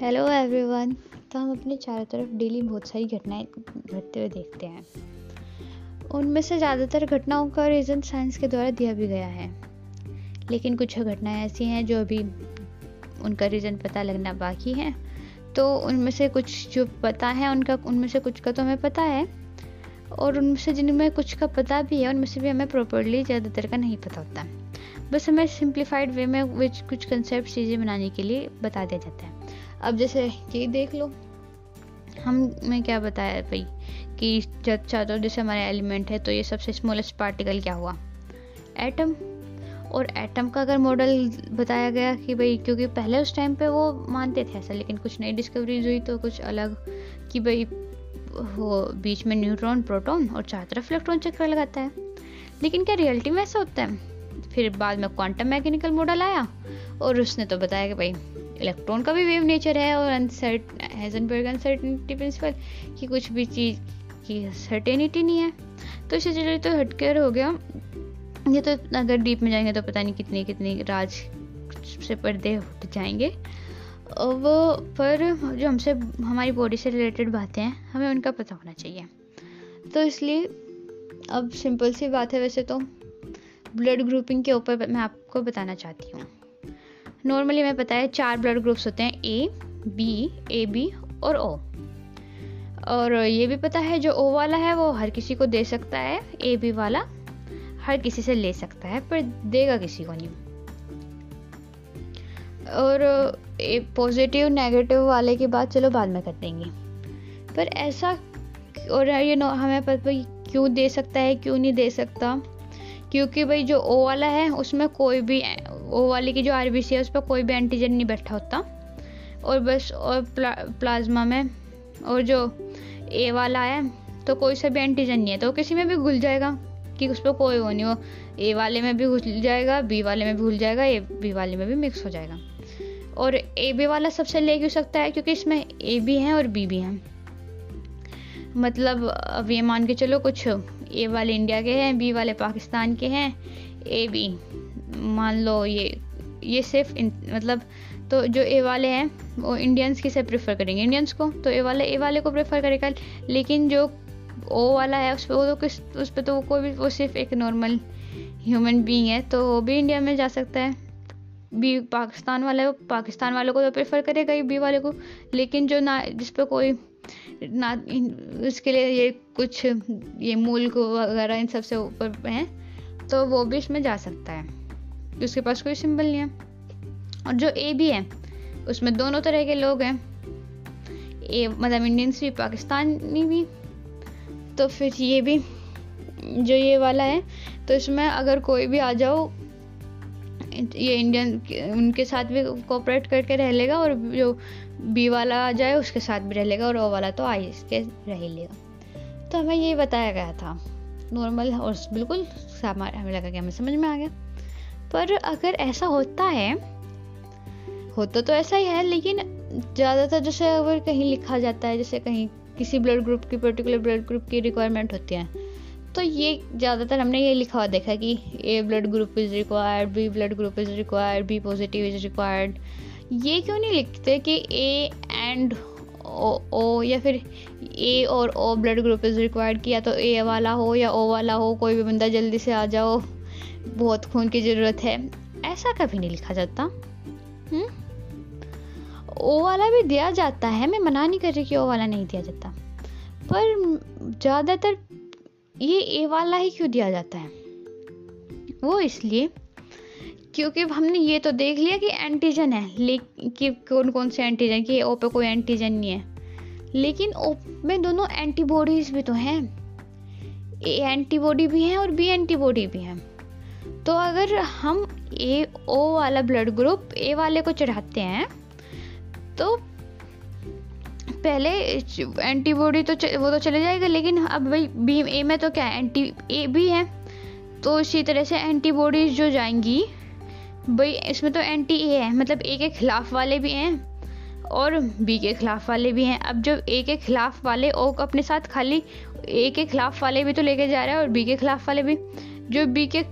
Hello everyone तो हम अपने चारों तरफ़ डेली बहुत सारी घटनाएँ घटते हुए देखते हैं। उनमें से ज़्यादातर घटनाओं का रीज़न साइंस के द्वारा दिया भी गया है। लेकिन कुछ घटनाएँ ऐसी हैं जो अभी उनका रीज़न पता लगना बाकी है। तो उनमें से कुछ जो पता है, उनका, उनमें से कुछ का तो हमें पता है। और उनमें से जिनमें कुछ का पता भी है, उनमें से भी हमें प्रॉपरली ज़्यादातर का नहीं पता होता। बस हमें सिंप्लीफाइड वे में कुछ कंसेप्ट चीज़ें बनाने के लिए बता दिया जाता है। अब जैसे ये देख लो। हम, मैं क्या बताया भाई, कि जब चाहते जैसे हमारे एलिमेंट है तो ये सबसे स्मॉलेस्ट पार्टिकल क्या हुआ? एटम और एटम का अगर मॉडल बताया गया कि भाई, क्योंकि पहले उस टाइम पे वो मानते थे ऐसा, लेकिन कुछ नई डिस्कवरीज हुई तो कुछ अलग कि भाई, वो बीच में न्यूट्रॉन प्रोटॉन और चार तरफ़ इलेक्ट्रॉन चक्कर लगाता है। लेकिन क्या रियलिटी में ऐसा होता है? फिर बाद में क्वांटम मैकेनिकल मॉडल आया और उसने तो बताया कि भाई इलेक्ट्रॉन का भी वेव नेचर है और अनसर्टिनिटी प्रिंसिपल कि कुछ भी चीज़ की सर्टेनिटी नहीं है। तो इसे चलिए तो हटकर हो गया। ये तो अगर डीप में जाएँगे तो पता नहीं कितनी कितनी राज से पर्दे उठ जाएँगे। वो, पर जो हमसे, हमारी बॉडी से रिलेटेड बातें हैं, हमें उनका पता होना चाहिए। तो इसलिए, अब सिंपल सी बात है वैसे तो। ब्लड ग्रुपिंग के ऊपर मैं आपको बताना चाहती हूँ। नॉर्मली मैं पता है चार ब्लड ग्रुप्स होते हैं ए बी ए बी और ओ और ये भी पता है जो ओ वाला है, वो हर किसी को दे सकता है ए बी वाला हर किसी से ले सकता है, पर देगा किसी को नहीं. और पॉजिटिव नेगेटिव वाले की बात चलो बाद में कर देंगे. पर ऐसा और ये नो, हमें पता क्यों दे सकता है, क्यों नहीं दे सकता? क्योंकि भाई जो ओ वाला है, उसमें कोई भी ओ वाले की जो आरबीसी है उस पर कोई भी एंटीजन नहीं बैठा होता। और बस और प्ला, प्लाज्मा में और जो ए वाला है तो कोई सा भी एंटीजन नहीं है तो किसी में भी घुल जाएगा कि उस पर कोई वो नहीं हो। ए वाले में भी घुल जाएगा बी वाले में भी घुल जाएगा ए बी वाले में भी मिक्स हो जाएगा। और ए बी वाला सबसे ले क्यों सकता है? क्योंकि इसमें ए भी हैं और बी भी हैं। मतलब अब ये मान के चलो कुछ ए वाले इंडिया के हैं बी वाले पाकिस्तान के हैं ए बी मान लो ये ये सिर्फ़ मतलब तो जो ए वाले हैं, वो इंडियंस किसे प्रेफर करेंगे? इंडियंस को? तो ए वाले ए वाले को प्रेफर करेगा। लेकिन जो ओ वाला है, उस पर वो तो किस, उस पर तो वो कोई भी, वो सिर्फ़ एक नॉर्मल ह्यूमन बीइंग है तो वो भी इंडिया में जा सकता है। बी पाकिस्तान वाला है वो पाकिस्तान वालों को तो प्रेफर करेगा ही बी वाले को। लेकिन जो ना, जिस पर कोई ना उसके लिए ये कुछ, ये मुल्क वगैरह इन सबसे ऊपर हैं तो वो भी इसमें जा सकता है। उसके पास कोई सिंबल नहीं है। और जो ए भी है, उसमें दोनों तरह के लोग हैं। ए मतलब इंडियंस भी पाकिस्तानी भी। तो फिर ये भी, जो ये वाला है तो इसमें अगर कोई भी आ जाओ, ये इंडियन उनके साथ भी कोऑपरेट करके रह लेगा और जो बी वाला आ जाए, उसके साथ भी रह लेगा और ओ वाला तो आई इसके रह लेगा। तो हमें ये बताया गया था। नॉर्मल और बिल्कुल हमें लगा कि हमें समझ में आ गया। पर अगर ऐसा होता है, होता तो ऐसा ही है, लेकिन ज़्यादातर जैसे अगर कहीं लिखा जाता है, जैसे कहीं किसी ब्लड ग्रुप की पर्टिकुलर ब्लड ग्रुप की रिक्वायरमेंट होती है तो ये ज़्यादातर हमने ये लिखा हुआ देखा कि A blood group is required B blood group is required B positive is required ये क्यों नहीं लिखते कि ए एंड ओ ओ या फिर ए और O blood group is required कि या तो ए वाला हो या ओ वाला हो, कोई भी बंदा जल्दी से आ जाओ बहुत खून की ज़रूरत है। ऐसा कभी नहीं लिखा जाता। हुँ? हम्म? ओ वाला भी दिया जाता है। मैं मना नहीं कर रही कि ओ वाला नहीं दिया जाता। पर ज़्यादातर ये ए वाला ही क्यों दिया जाता है? वो इसलिए क्योंकि हमने ये तो देख लिया कि एंटीजन है। लेकिन कौन कौन से एंटीजन कि ओ पे कोई एंटीजन नहीं है। लेकिन ओ में दोनों एंटीबॉडीज भी तो हैं। ए एंटीबॉडी भी हैं और बी एंटीबॉडी भी हैं। तो अगर हम ए, ओ वाला ब्लड ग्रुप ए वाले को चढ़ाते हैं तो पहले एंटीबॉडी तो वो तो चले जाएगा, लेकिन अब भाई बी ए में तो क्या है एंटी ए भी है। तो इसी तरह से एंटीबॉडीज जो जाएँगी भाई इसमें तो एंटी ए है मतलब ए के खिलाफ वाले भी हैं और बी के खिलाफ वाले भी हैं। अब जो ए के खिलाफ वाले ओ अपने साथ खाली ए के खिलाफ वाले भी तो लेके जा रहे हैं और बी के खिलाफ वाले भी। जो बी के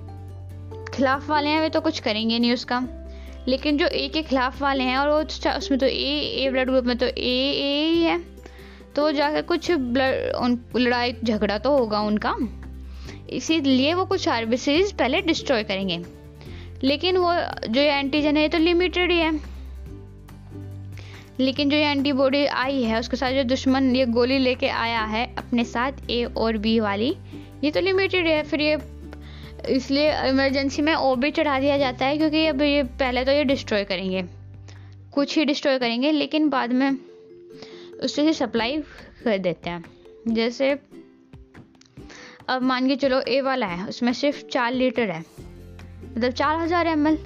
खिलाफ वाले हैं, वे तो कुछ करेंगे नहीं उसका। लेकिन जो ए के खिलाफ वाले हैं, और वो उसमें तो ए ए ब्लड ग्रुप में तो ए ए ही है। तो जाकर कुछ ब्लड लड़ाई, झगड़ा तो होगा उनका। इसीलिए वो कुछ आरबीसीज पहले डिस्ट्रॉय करेंगे। लेकिन वो, जो ये एंटीजन है तो लिमिटेड ही है। लेकिन जो ये एंटीबॉडी आई है, उसके साथ जो दुश्मन ये गोली लेके आया है, अपने साथ, ए और बी वाली, ये तो लिमिटेड है। फिर ये इसलिए इमरजेंसी में ओ भी चढ़ा दिया जाता है क्योंकि अब ये पहले तो ये डिस्ट्रॉय करेंगे। कुछ ही डिस्ट्रॉय करेंगे, लेकिन बाद में उससे ही सप्लाई कर देते हैं। जैसे, अब मान के चलो ए वाला है, उसमें सिर्फ़ चार लीटर है। मतलब चार हज़ार एमएल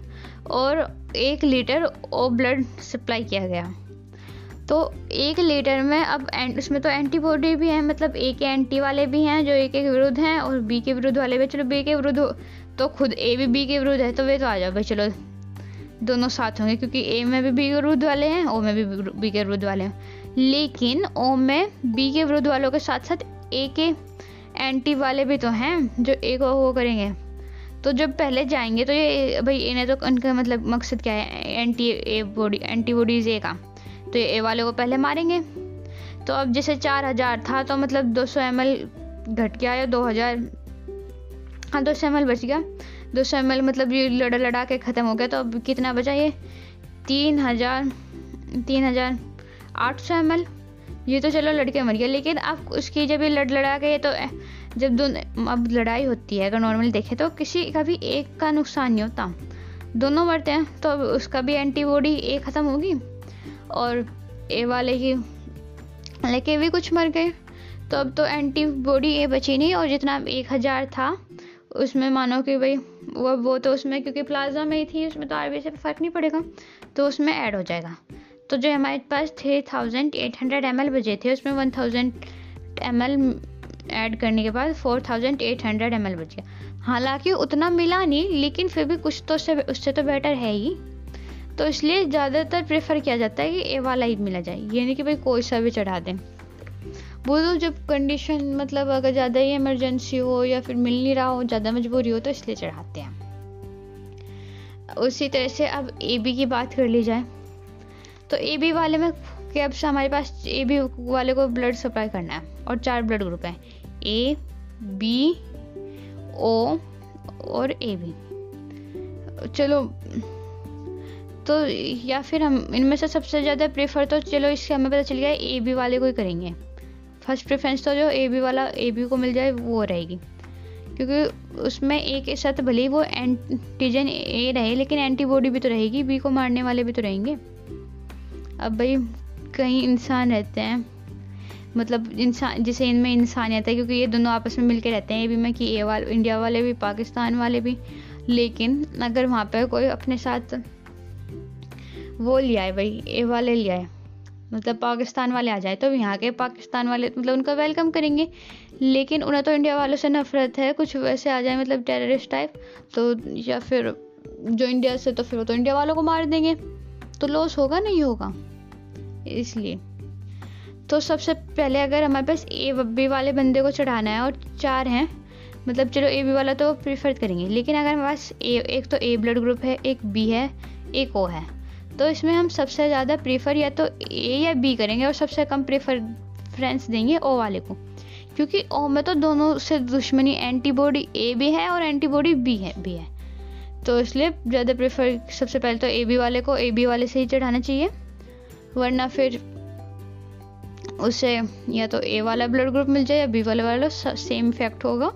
और एक लीटर ओ ब्लड सप्लाई किया गया। तो एक लीटर में अब उसमें तो एंटीबॉडी भी है मतलब ए के एंटी वाले भी हैं जो ए के विरुद्ध हैं और बी के विरुद्ध वाले भी। चलो बी के विरुद्ध तो खुद ए भी बी के विरुद्ध है तो वे तो आ जाओ भाई, चलो दोनों साथ होंगे, क्योंकि ए में भी बी के विरुद्ध वाले हैं ओ में भी बी के विरुद्ध वाले हैं। लेकिन ओ में बी के विरुद्ध वालों के साथ साथ ए के एंटी वाले भी तो हैं, जो ए को वो करेंगे। तो जब पहले जाएँगे तो ये, भाई, इन्हें तो उनका मतलब मकसद क्या है? Anti A body antibodies A का। तो ये ए वाले को पहले मारेंगे। तो अब जैसे चार हज़ार था तो मतलब दो सौ एम एल घट गया या दो हज़ार? हाँ दो सौ एम एल बच गया। दो सौ एम एल मतलब ये लड़ा लड़ा के ख़त्म हो गया। तो अब कितना बचा ये? तीन हज़ार तीन हज़ार आठ सौ एम एल। ये तो चलो लड़के मर गया, लेकिन अब उसकी जब ये लड़ लड़ा के तो जब दोनों, अब लड़ाई होती है, अगर नॉर्मल देखें तो किसी का भी एक का नुकसान नहीं होता। दोनों मरते हैं तो उसका भी एंटीबॉडी ए ख़त्म होगी। और ए वाले की लेके भी कुछ मर गए। तो अब तो एंटीबॉडी ए बची नहीं और जितना एक हज़ार था, उसमें मानो कि भाई, वो वो तो उसमें क्योंकि प्लाज्मा में ही थी, उसमें तो आर से फ़र्क नहीं पड़ेगा तो उसमें ऐड हो जाएगा। तो जो हमारे पास three thousand eight hundred M L बचे थे, उसमें one thousand M L add करने के बाद four thousand eight hundred M L बच गया। हालाँकि उतना मिला नहीं, लेकिन फिर भी कुछ तो उससे उससे तो बेटर है ही। तो इसलिए ज़्यादातर प्रेफर किया जाता है कि ए वाला ही मिला जाए। ये नहीं कि भाई कोई सा भी चढ़ा दें। बोलो जब कंडीशन मतलब अगर ज़्यादा ही इमरजेंसी हो या फिर मिल नहीं रहा हो, ज़्यादा मजबूरी हो तो इसलिए चढ़ाते हैं। उसी तरह से अब ए बी की बात कर ली जाए तो ए बी वाले में कि अब से हमारे पास ए बी वाले को ब्लड सप्लाई करना है और चार ब्लड ग्रुप हैं। ए बी ओ और ए बी चलो तो या फिर हम, इनमें से सबसे ज़्यादा प्रेफर तो चलो इससे हमें पता चल गया ए बी वाले को ही करेंगे। फ़र्स्ट प्रेफरेंस तो जो ए बी वाला ए बी को मिल जाए, वो रहेगी। क्योंकि उसमें एक के साथ भले ही वो एंटीजन ए रहे, लेकिन एंटीबॉडी भी तो रहेगी बी को मारने वाले भी तो रहेंगे। अब भाई, कई इंसान रहते हैं मतलब इंसान, जैसे इनमें इंसानियत है, क्योंकि ये दोनों आपस में मिलके रहते हैं ए बी में कि ए वाले इंडिया वाले भी, पाकिस्तान वाले भी। लेकिन अगर वहाँ पर कोई अपने साथ वो ले आए भाई ए वाले ले आए। मतलब पाकिस्तान वाले आ जाए तो यहाँ के पाकिस्तान वाले मतलब उनका वेलकम करेंगे। लेकिन उन्हें तो इंडिया वालों से नफरत है, कुछ वैसे आ जाए मतलब टेररिस्ट टाइप तो या फिर जो इंडिया से तो फिर वो तो इंडिया वालों को मार देंगे। तो लॉस होगा, नहीं होगा? इसलिए। तो सबसे पहले अगर हमारे पास ए बी वाले बंदे को चढ़ाना है और चार हैं मतलब चलो ए बी वाला तो प्रीफर करेंगे। लेकिन अगर हमारे पास ए एक तो ए ब्लड ग्रुप है, एक बी है, एक ओ है। तो इसमें हम सबसे ज़्यादा प्रेफर या तो ए या बी करेंगे और सबसे कम प्रेफरेंस देंगे ओ वाले को। क्योंकि ओ में तो दोनों से दुश्मनी एंटीबॉडी ए भी है और एंटीबॉडी बी है, भी है। तो इसलिए ज़्यादा प्रेफर सबसे पहले तो ए बी वाले को ए बी वाले से ही चढ़ाना चाहिए। वरना फिर उसे या तो ए वाला ब्लड ग्रुप मिल जाए या बी वाले वाला सेम इफ़ेक्ट होगा।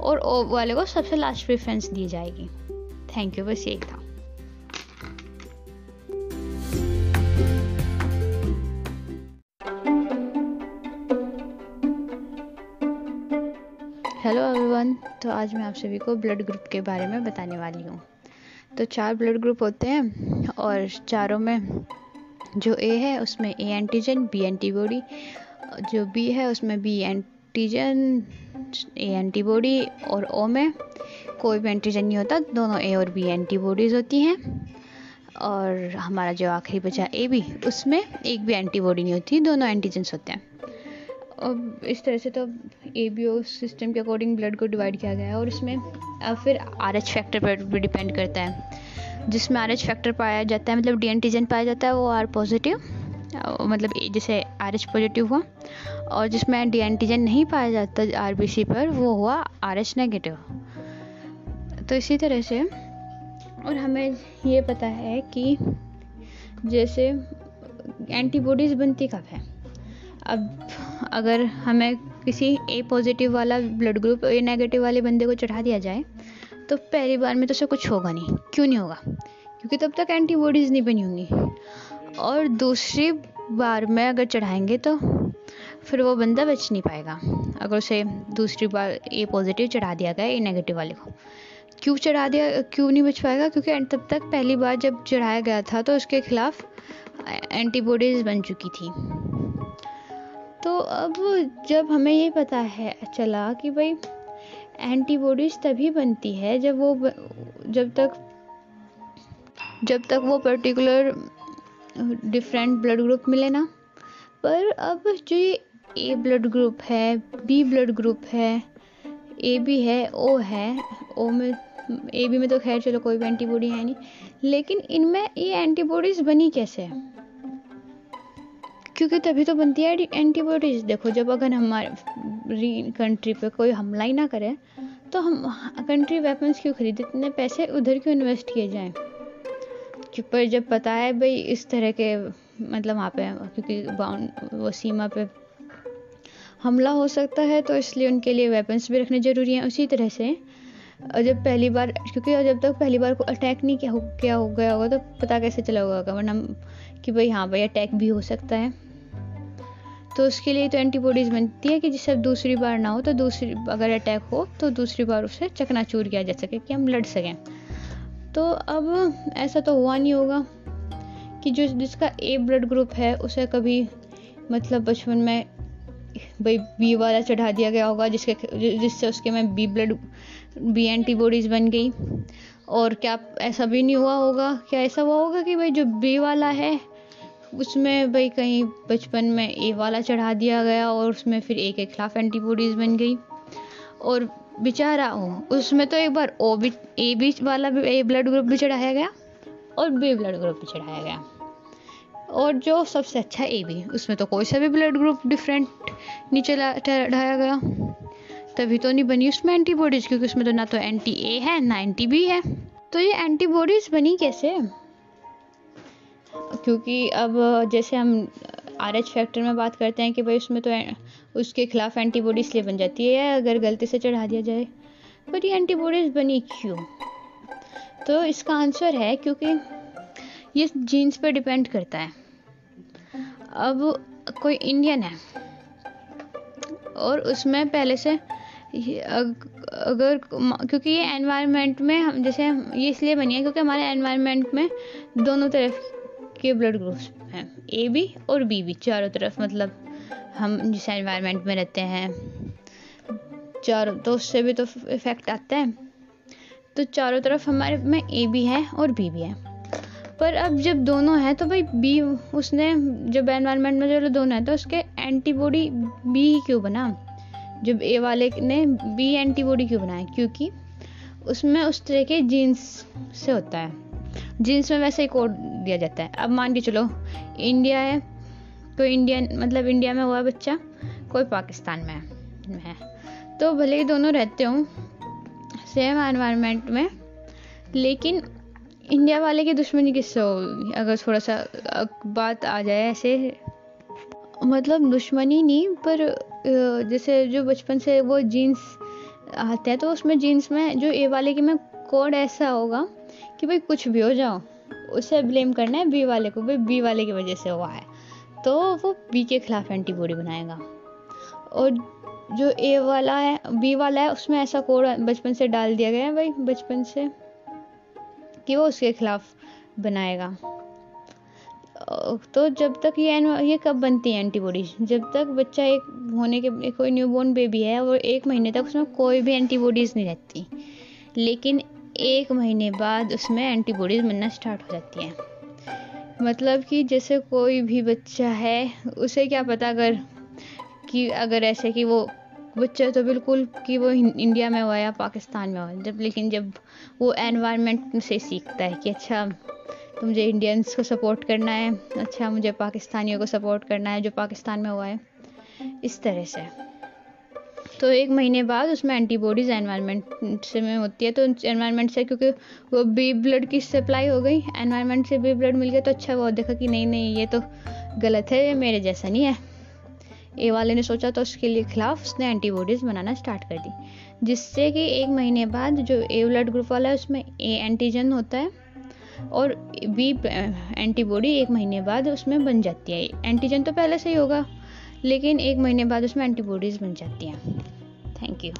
और ओ वाले को सबसे लास्ट प्रेफरेंस दी जाएगी। थैंक यू बस यही था। हेलो एवरीवन तो आज मैं आप सभी को ब्लड ग्रुप के बारे में बताने वाली हूँ। तो चार ब्लड ग्रुप होते हैं और चारों में जो ए है, उसमें ए एंटीजन बी एंटीबॉडी जो बी है, उसमें बी एंटीजन ए एंटीबॉडी और ओ में कोई भी एंटीजन नहीं होता, दोनों ए और बी एंटीबॉडीज़ होती हैं। और हमारा जो आखिरी बचा ए बी उसमें एक भी एंटीबॉडी नहीं होती, दोनों एंटीजन्स होते हैं। अब इस तरह से तो ए बी ओ सिस्टम के अकॉर्डिंग ब्लड को डिवाइड किया गया है और इसमें अब फिर आर एच फैक्टर पर भी डिपेंड करता है। जिसमें आर एच फैक्टर पाया जाता है मतलब डी एंटीजन पाया जाता है, वो आर पॉजिटिव मतलब जैसे आर एच पॉजिटिव हुआ। और जिसमें डी एंटीजन नहीं पाया जाता आर बी सी पर, वो हुआ आर एच नेगेटिव तो इसी तरह से, और हमें ये पता है कि जैसे एंटीबॉडीज़ बनती कब है? अब अगर हमें किसी ए पॉजिटिव वाला ब्लड ग्रुप ए नेगेटिव वाले बंदे को चढ़ा दिया जाए तो पहली बार में तो उसे कुछ होगा नहीं। क्यों नहीं होगा? क्योंकि तब तक एंटीबॉडीज़ नहीं बनी होंगी। और दूसरी बार में अगर चढ़ाएँगे तो फिर वो बंदा बच नहीं पाएगा। अगर उसे दूसरी बार ए पॉजिटिव चढ़ा दिया गया ए नेगेटिव वाले को। क्यों चढ़ा दिया, क्यों नहीं बच पाएगा? क्योंकि तब तक पहली बार जब चढ़ाया गया था तो उसके खिलाफ एंटीबॉडीज़ बन चुकी थी। तो अब जब हमें ये पता है, चला कि भाई एंटीबॉडीज़ तभी बनती है जब वो जब तक जब तक वो पर्टिकुलर डिफरेंट ब्लड ग्रुप मिले ना। पर अब जो ये ए ब्लड ग्रुप है बी ब्लड ग्रुप है ए बी है ओ है ओ में ए बी में तो खैर चलो कोई भी एंटीबॉडी है नहीं, लेकिन इनमें ये एंटीबॉडीज़ बनी कैसे? क्योंकि तभी तो बनती है एंटीबॉडीज़ देखो, जब अगर हमारी कंट्री पे कोई हमला ही ना करे तो हम कंट्री वेपन्स क्यों खरीदे? इतने पैसे उधर क्यों इन्वेस्ट किए जाएँ? पर जब पता है भाई इस तरह के मतलब वहाँ पे, क्योंकि बाउंड वो सीमा पे हमला हो सकता है तो इसलिए उनके लिए वेपन्स भी रखने ज़रूरी हैं उसी तरह से। जब पहली बार, क्योंकि जब तक पहली बार को अटैक नहीं किया हो, क्या हो गया होगा तो पता कैसे चला होगा, वरना कि भाई हाँ भाई अटैक भी हो सकता है। तो उसके लिए तो एंटीबॉडीज़ बनती है कि जिससे दूसरी बार ना हो तो दूसरी, अगर अटैक हो तो दूसरी बार उसे चकनाचूर किया जा सके कि हम लड़ सकें। तो अब ऐसा तो हुआ नहीं होगा कि जो जिसका ए ब्लड ग्रुप है, उसे कभी मतलब बचपन में भाई बी वाला चढ़ा दिया गया होगा, जिसके, जिससे उसके में बी ब्लड बी एंटीबॉडीज़ बन गई। और क्या ऐसा भी नहीं हुआ होगा? क्या ऐसा हुआ होगा कि भाई जो बी वाला है उसमें भाई कहीं बचपन में ए वाला चढ़ा दिया गया और उसमें फिर ए के खिलाफ एंटीबॉडीज़ बन गई। और बेचारा हो, उसमें तो एक बार ओ भी ए बी वाला भी, ए ब्लड ग्रुप भी चढ़ाया गया और बी ब्लड ग्रुप भी चढ़ाया गया। और जो सबसे अच्छा ए बी, उसमें तो कोई सा भी ब्लड ग्रुप डिफरेंट नहीं चला, चढ़ाया गया। तभी तो नहीं बनी उसमें एंटीबॉडीज़ क्योंकि उसमें तो ना तो एंटी ए है, ना एंटी बी है। तो ये एंटीबॉडीज़ बनी कैसे? क्योंकि अब, जैसे हम आर एच फैक्टर में बात करते हैं कि भाई उसमें तो उसके खिलाफ एंटीबॉडी इसलिए बन जाती है अगर गलती से चढ़ा दिया जाए। पर ये एंटीबॉडीज़ बनी क्यों? तो इसका आंसर है क्योंकि ये जीन्स पर डिपेंड करता है। अब कोई इंडियन है और उसमें पहले से अगर क्योंकि ये एनवायरनमेंट में हम, जैसे ये इसलिए बनी है क्योंकि हमारे एनवायरनमेंट में दोनों तरफ़ के ब्लड ग्रुप्स हैं. ए बी और बी बी चारों तरफ़ मतलब हम जिस एनवायरनमेंट में रहते हैं, चारों तो उससे भी तो इफ़ेक्ट आता है. तो चारों तरफ़ हमारे में ए भी है और बी भी है. पर अब जब दोनों हैं तो भाई बी उसने, जब एनवायरनमेंट में जो दोनों हैं तो उसके एंटीबॉडी बी क्यों बना? जब ए वाले ने बी एंटीबॉडी क्यों बनाया? क्योंकि उसमें उस तरह के जीन्स से होता है. जीन्स में वैसे ही कोड दिया जाता है। अब मान के चलो, इंडिया है कोई इंडियन मतलब इंडिया में हुआ बच्चा, कोई पाकिस्तान में है। तो भले ही दोनों रहते हों सेम एनवायरनमेंट में, लेकिन इंडिया वाले की दुश्मनी किससे होगी? अगर थोड़ा सा बात आ जाए ऐसे मतलब दुश्मनी नहीं, पर जैसे जो बचपन से वो जीन्स आते हैं तो उसमें जीन्स में, जो ए वाले की में कोड ऐसा होगा कि भाई कुछ भी हो जाओ, उसे ब्लेम करना है बी वाले को भाई बी वाले की वजह से हुआ है। तो वो बी के खिलाफ एंटीबॉडी बनाएगा। और जो ए वाला है बी वाला है, उसमें ऐसा कोड बचपन से डाल दिया गया है भाई, बचपन से, कि वो उसके खिलाफ बनाएगा। तो जब तक ये ये कब बनती है एंटीबॉडी जब तक बच्चा एक होने के कोई न्यूबॉर्न बेबी है, और एक महीने तक उसमें कोई भी एंटीबॉडीज़ नहीं रहती। लेकिन एक महीने बाद उसमें एंटीबॉडीज़ बनना स्टार्ट हो जाती हैं। मतलब कि जैसे कोई भी बच्चा है, उसे क्या पता अगर कि अगर ऐसे कि वो बच्चा तो बिल्कुल कि वो इंडिया में हुआ या पाकिस्तान में हुआ, जब, लेकिन जब वो एनवायरनमेंट से सीखता है कि अच्छा तो मुझे इंडियंस को सपोर्ट करना है अच्छा मुझे पाकिस्तानियों को सपोर्ट करना है जो पाकिस्तान में हुआ है, इस तरह से। तो एक महीने बाद उसमें एंटीबॉडीज़ एनवायरनमेंट से में होती है तो एनवायरनमेंट से क्योंकि वो बी ब्लड की सप्लाई हो गई एनवायरनमेंट से बी ब्लड मिल गया तो अच्छा वो देखा कि नहीं नहीं, ये तो गलत है, ये मेरे जैसा नहीं है। ए वाले ने सोचा तो उसके लिए खिलाफ उसने एंटीबॉडीज़ बनाना स्टार्ट कर दी, जिससे कि एक महीने बाद जो ए ब्लड ग्रुप वाला है, उसमें ए एंटीजन होता है और बी एंटीबॉडी एक महीने बाद उसमें बन जाती है। एंटीजन तो पहले से ही होगा। लेकिन एक महीने बाद उसमें एंटीबॉडीज़ बन जाती हैं। Thank you